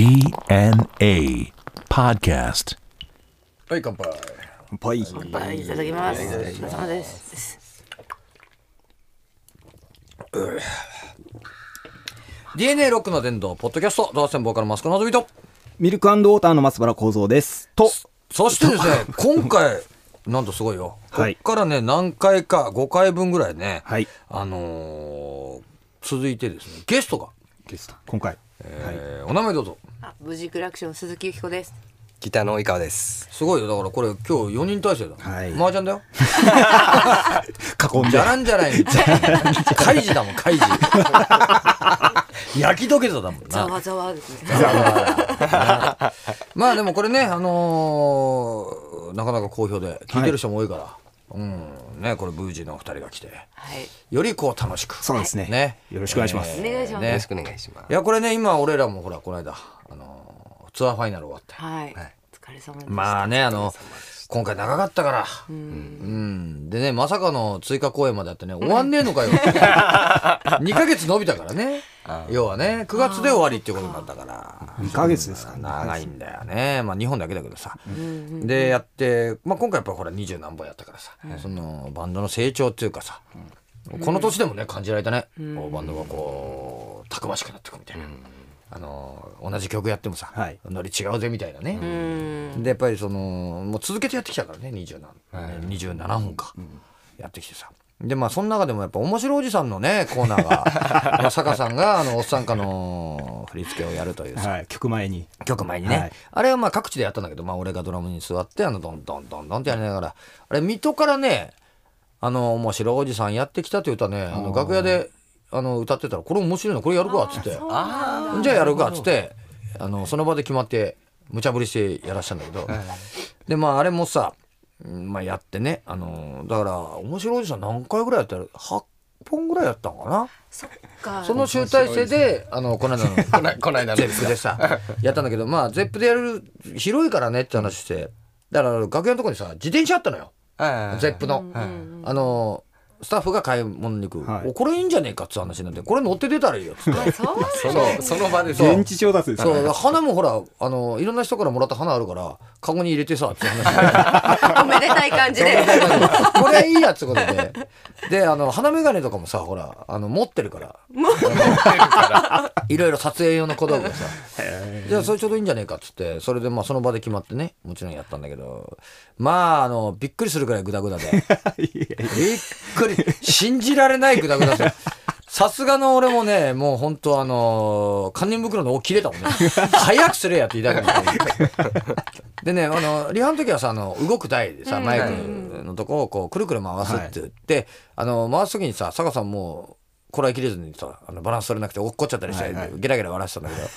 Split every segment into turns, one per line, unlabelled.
DNA Podcast.
はい乾杯
ぽい。
はい、いただきます。お疲れ様です。
DNA ロックの伝道ポッドキャストドアセンボーカルマスコのぞみと
ミルクウォーターの松原幸三です。と、
そしてですね今回なんとすごいよ、
はい
こっからね何回か5回分ぐらいね、
はい。
あのー続いてですねゲストが、
ゲスト。今回。
えーお名前どうぞ。
あ、無事クラクション鈴木由紀子です。
ギターの井川です。
すごいよ。だからこれ今日4人体制だ、
はい。
麻雀だよ。
囲んで。
じゃ。らんじゃないカイジだもんカイジ焼き土下座だもんな。
ざわざわですね。
まあでもこれね、あのーなかなか好評で聞いてる人も多いから、うんねこれブージーのお二人が来て
はい。
よりこう楽しく
そうですね
ね
よろしくお願いします
お願いします。
ね
よろしくお願いします。
いやこれね今俺らもほらこの間、あのーツアーファイナル終わって
はい。お疲れ様です。
まあねあの今回長かったから。うん。でねまさかの追加公演まであってね終わんねえのかよ。2ヶ月伸びたからね。要はね9月で終わりっていうことになったから。
2ヶ月ですか。ね。
長いんだよね、まあ日本だけだけどさ、でやって、まあ、今回やっぱほら二十何本やったからさ、そのバンドの成長っていうかさ、この年でもね感じられたね、バンドがこうたくましくなっていくみたいな、あの同じ曲やってもさ、
はい。
ノリ違うぜみたいなね、
うん。
でやっぱりそのもう続けてやってきたからね二十何、27本か、やってきてさ。でまあその中でもやっぱ面白おじさんのねコーナーがま あ坂さんがあのおっさんかの振り付けをやるという。さ、
はい。曲前に。
曲前にね、
はい。
あれはまあ各地でやったんだけど、まあ、俺がドラムに座ってあのドンドンドンドンってやりながら。あれ水戸からねあの面白おじさんやってきたという歌ねあの楽屋であの歌ってたらこれ面白いのこれやるかっつって。じゃあやるかっつってあのその場で決まって無茶ぶりしてやらしたんだけど、でまああれもさ、うんまあ、やってねあのだから面白おじさん何回ぐらいやったら8本ぐらいやったのかな？
そっか。
その集大成であのこの間の
こないこないだの
ゼップでさやったんだけどまあゼップでやる広いからねって話して。だから楽屋のとこにさ自転車あったのよ。ゼップの、あのスタッフが買い物に行く、
はい。
おこれいいんじゃねえかっつう話になってこれ乗って出たらいいよ。っつって
そう。
その その場で
現地調達です
そう。
ね。
花もほらあのいろんな人からもらった花あるからカゴに入れてさって話。
おめでたい感じで。
これいいやつことで。であの鼻眼鏡とかもさほらあの持ってるから。いろいろ撮影用の小道具がさ。じゃあそれちょうどいいんじゃねえかっつってそれでまあその場で決まってねもちろんやったんだけど。まああのびっくりするくらいグダグダで。びっくり信じられないグダグダで。さすがの俺もねもう本当あの堪忍袋の尾切れたもんね。早くすれやって言いたくなって。でねあのリハの時はさあの動く台でさマイクのとこをこうくるくる回すって言って、あの回す時にさ坂さんもうこらえきれずにさあのバランス取れなくて落っこっちゃったりして、ゲラゲラ笑ってたんだけど。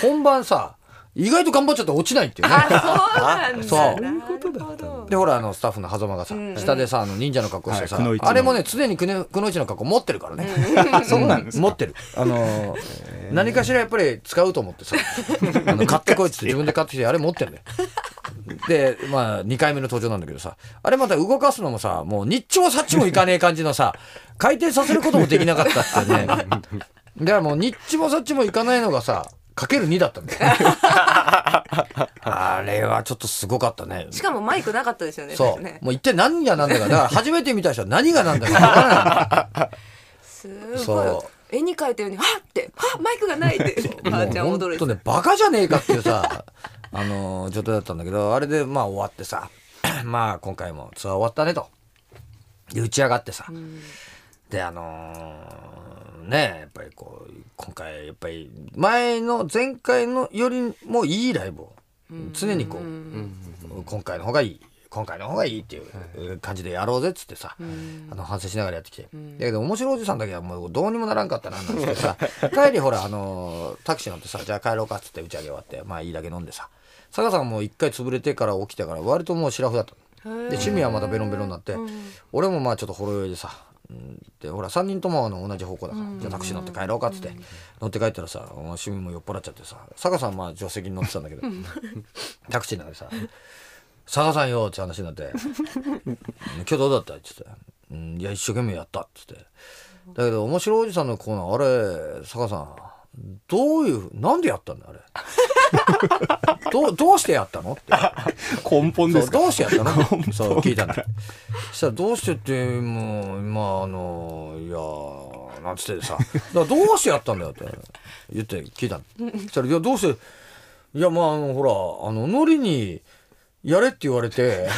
本番さ意外と頑張っちゃって落ちないっていうね。
あ、そうなんだ。
そう。
なるほど。
でほらあのスタッフの狭間がさ、下でさあの忍者の格好してさ、あれもね常にくのくのいちの格好持ってるからね、
そうなんです
持ってる。あのー。何かしらやっぱり使うと思ってさ あの買ってこいっつって自分で買ってきてあれ持ってるねでまあ2回目の登場なんだけどさあれまた動かすのもさもう日朝さっちもいかねえ感じのさ回転させることもできなかったってね。だからもうニッチもサッチもいかないのがさかける2だったんだよあれはちょっとすごかったね
しかもマイクなかったですよね。
そう。
ね
もう一体何が何だか。だから初めて見た人は何が何だか分からない。
すごい
そ。
絵に描いたように、はっって、はっマイクがないって、ば あちゃん驚いて
本当ね、バカじゃねえかっていうさ、あのー状態だったんだけど、あれでまあ終わってさ、まあ今回もツアー終わったねと。で、打ち上がってさ。で、あのーねやっぱりこう、今回やっぱり前の前回のよりもいいライブを常にこう、今回の方がいい。今回の方がいいっていう感じでやろうぜっつってさ、あの反省しながらやってきて、だけど面白いおじさんだけはもうどうにもならんかったななんてさ 帰りほらあのタクシー乗ってさじゃあ帰ろうかっつって打ち上げ終わってまあいいだけ飲んでさ坂さんも一回潰れてから起きてから割ともうシラフだったの。で趣味はまたベロンベロンになって、俺もまあちょっとほろ酔いでさうんでほら3人ともあの同じ方向だから、じゃあタクシー乗って帰ろうかっつって、乗って帰ったらさ趣味も酔っ払っちゃってさ坂さんまあ助手席に乗ってたんだけど タクシーの中でさ佐賀さんよって話になって「今日どうだった?」って言って「うんいや一生懸命やった」って言って。だけど面白いおじさんのコーナーあれ佐賀さんどういうなんでやったんだあれ？どうどうしてやったの?」って。
根本ですか？
そうどうしてやったの？そう聞いたんだ。そしたら「どうしてってもう今あのいやーなんつってさ「だからどうしてやったんだよ」って。言って聞いたの。そしたら「いやどうして？いやまああのほらあのノリにやれって言われて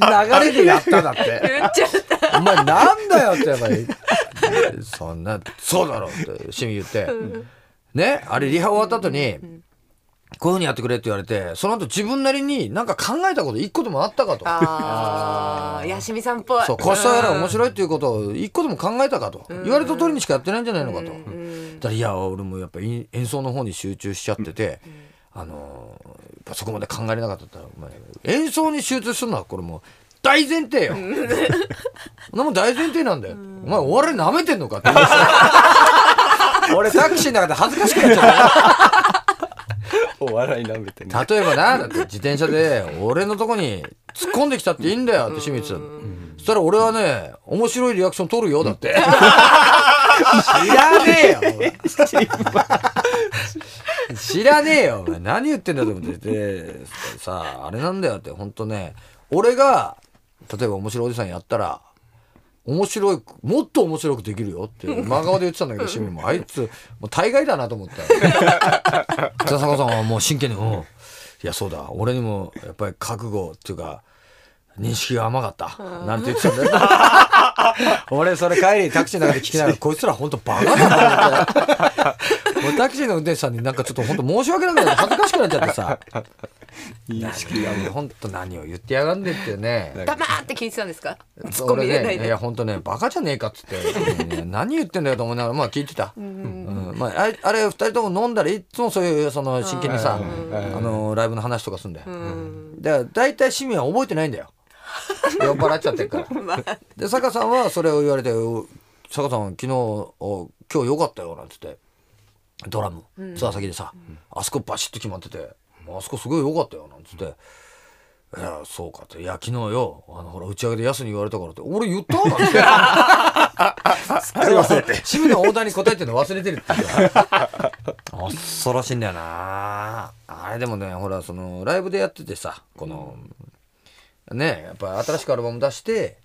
流れでやっただって。
言っちゃった。
お前なんだよってやっぱり。そんなそうだろうってシミ言ってねあれリハ終わった後にこういうふうにやってくれって言われてその後自分なりになんか考えたこと一個でもあったかと。
ああ、やしみさんっぽい。
そう、こうしたら面白いっていうことを一個でも考えたかと。言われた通りにしかやってないんじゃないのかと。だからいや、俺もやっぱり演奏の方に集中しちゃってて、あのー、そこまで考えれなかったら、お前演奏に集中するのはこれもう大前提よ。そんなもん大前提なんだよ。お前お笑い舐めてんのかって言い出して俺タクシーの中で恥ずかしくなっちゃった。
お笑いなめてね。
例えばな、だって自転車で俺のとこに突っ込んできたっていいんだよって清水さん。そしたら俺はね、面白いリアクション取るよ、だって。知らねえよ知らねえよ、お前何言ってんだと思って。で、さあ、あれなんだよって、ほんとね、俺が、例えば面白いおじさんやったら、面白い、もっと面白くできるよって、真顔で言ってたんだけど、清水も、あいつ、もう大概だなと思ったよ。北坂さんはもう真剣に、うん。いや、そうだ、俺にも、やっぱり覚悟っていうか、認識が甘かった。なんて言ってたんだよ。俺、それ帰りタクシーの中で聞きながら、こいつら本当バカだなって。もうタクシーの運転手さんになんかちょっと本当申し訳なくなって恥ずかしくなっちゃってさ。認識が本当何を言ってやがんでってね。
黙って聞いてたんですか？ツッコミれない
ね、いや
で。
本当ね、バカじゃねえかっつって、何言ってんだよと思いながら、まあ聞いてた。うんまあ、あれ、二人とも飲んだらいつもそういう、その、真剣にさ、あの、ライブの話とかすんだよ。だから、大体市民は覚えてないんだよ。酔っ払っちゃってるから。で、坂さんはそれを言われて、お坂さん昨日、お今日良かったよ、なんつって。ドラム、ツアー先でさ、あそこバシッと決まってて、あそこすごい良かったよ、なんつって。いや、そうかって。いや、昨日よ、あの、ほら、打ち上げでヤスに言われたからって、俺言ったなんて。すいません。趣味のオーダーに答えてるの忘れてるって言ってた 恐ろしいんだよなあれでもね、ほら、その、ライブでやっててさ、この、ねやっぱ新しくアルバム出して、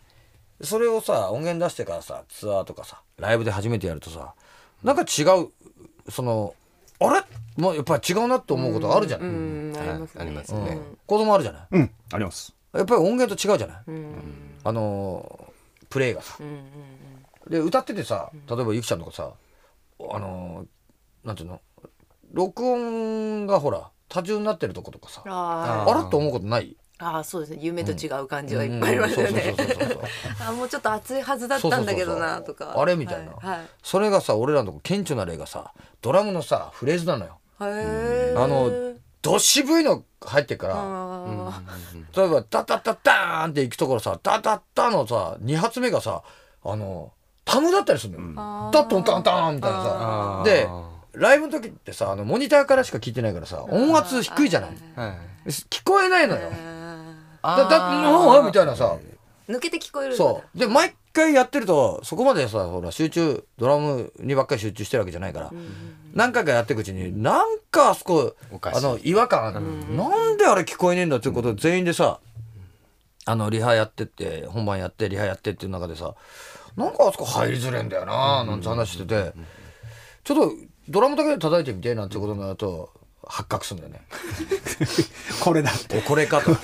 それをさ、音源出してからさ、ツアーとかさ、ライブで初めてやるとさ、なんか違う、その、あれ？もうやっぱり違うなって思うことあるじゃない、
うん、ありますね。
ありますね。
子供あるじゃない？
うん、あります。
やっぱり音源と違うじゃない、あのープレイがさ、で歌っててさ例えばゆきちゃんとかさあのーなんていうの？録音がほら多重になってるとことかさ。あ
あ
らって思うことない？
あ、ああ、そうですね。夢と違う感じはいっぱいありますよね。あ、もうちょっと熱いはずだったんだけどな、とか。
あれみたいな、
はいはい。
それがさ俺らのとこ顕著な例がさドラムのさフレーズなのよ。あのど渋いの入ってっから。
あ
例えばタタタターンって行くところさタタタのさ2発目がさあのタムだったりするのよ、タットンタンタンみたいなさ。でライブの時ってさあのモニターからしか聞いてないからさ音圧低いじゃない。
はい。
聞こえないのよ。
ー
だだもうみたいなさ。
抜けて聞こえる
そう。で毎回やってるとそこまでさほら集中ドラムにばっかり集中してるわけじゃないから、何回かやっていくうちになんかあそこあの違和感ある、なんであれ聞こえねえんだっていうことを全員でさあのリハやってって本番やってリハやってっていう中でさなんかあそこ入りづれえんだよななんて話してて、ちょっとドラムだけで叩いてみてなんてことになると発覚するんだよね。
これだって。
おこれかと。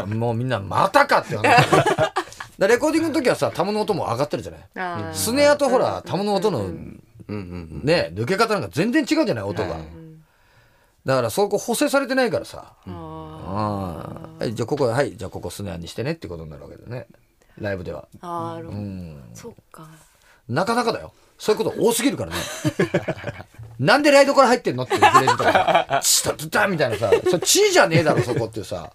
こもうみんなまたかって話。だレコーディングの時はさタムの音も上がってるじゃない？スネアとほらタムの音のね抜け方なんか全然違うじゃない音が、だからそこ補正されてないからさ。じゃあここはいじゃあここスネアにしてねってことになるわけだね。ライブでは。うん。
そっか。
なかなかだよ。そういうこと多すぎるからね なんでライドから入ってんの？っていうフレーズとか「チタタタ」みたいなさそれ「チ」じゃねえだろそこってさ。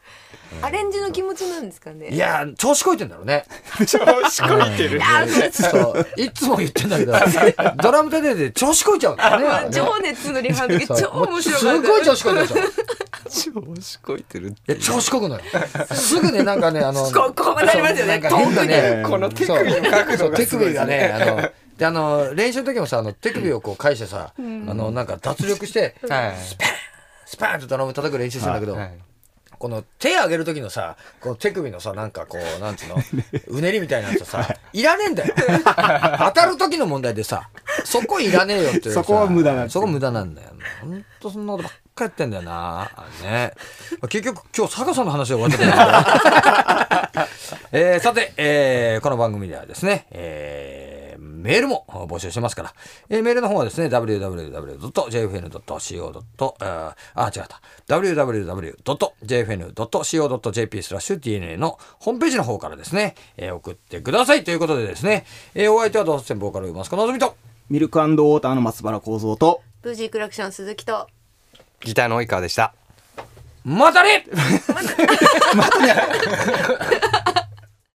アレンジの気持ちなんですかね。
いやー調子こいてんだろうね。
調子こいてる。
あー
そう。いつも言ってんだけど ドラム叩いてて調子こいちゃうんだよね。あれね。
情熱のリハの時超面白
す
かった。
ごい調子こいてるでしょ。
調子こいてる。
いや調子こくのよ。すぐねなんかねあの
ここうなりますよね。
なんかね。
この手首の角度が
そう手
すごいですね
首がねあのであの練習の時もさあの手首をこう返してさ、あのなんか脱力して
はい。
スパーンとドラム叩く練習するんだけど、
はい。
この手上げる時のさこの手首のさなんかこうなんつうの うねりみたいなやつさい。らねえんだよ。当たる時の問題でさそこいらねえよっていうさ
そこは無駄なんだ
そこ無駄なんだよ。ほんとそんなことばっかやってんだよなね。結局今日坂さんの話で終わっちゃったんだけど。えーさて、えーこの番組ではですね、えーメールも募集してますから、えーメールの方はですね、www.jfn.co. あ違った。www.jfn.co.jp スラッシュ DNA のホームページの方からですね、えー送ってくださいということでですね、えーお相手はどうせボーカルマスコのぞみと、
ミルクウォーターの松原幸三と、
ブージークラクション鈴木と
ギターの及川でした。
またね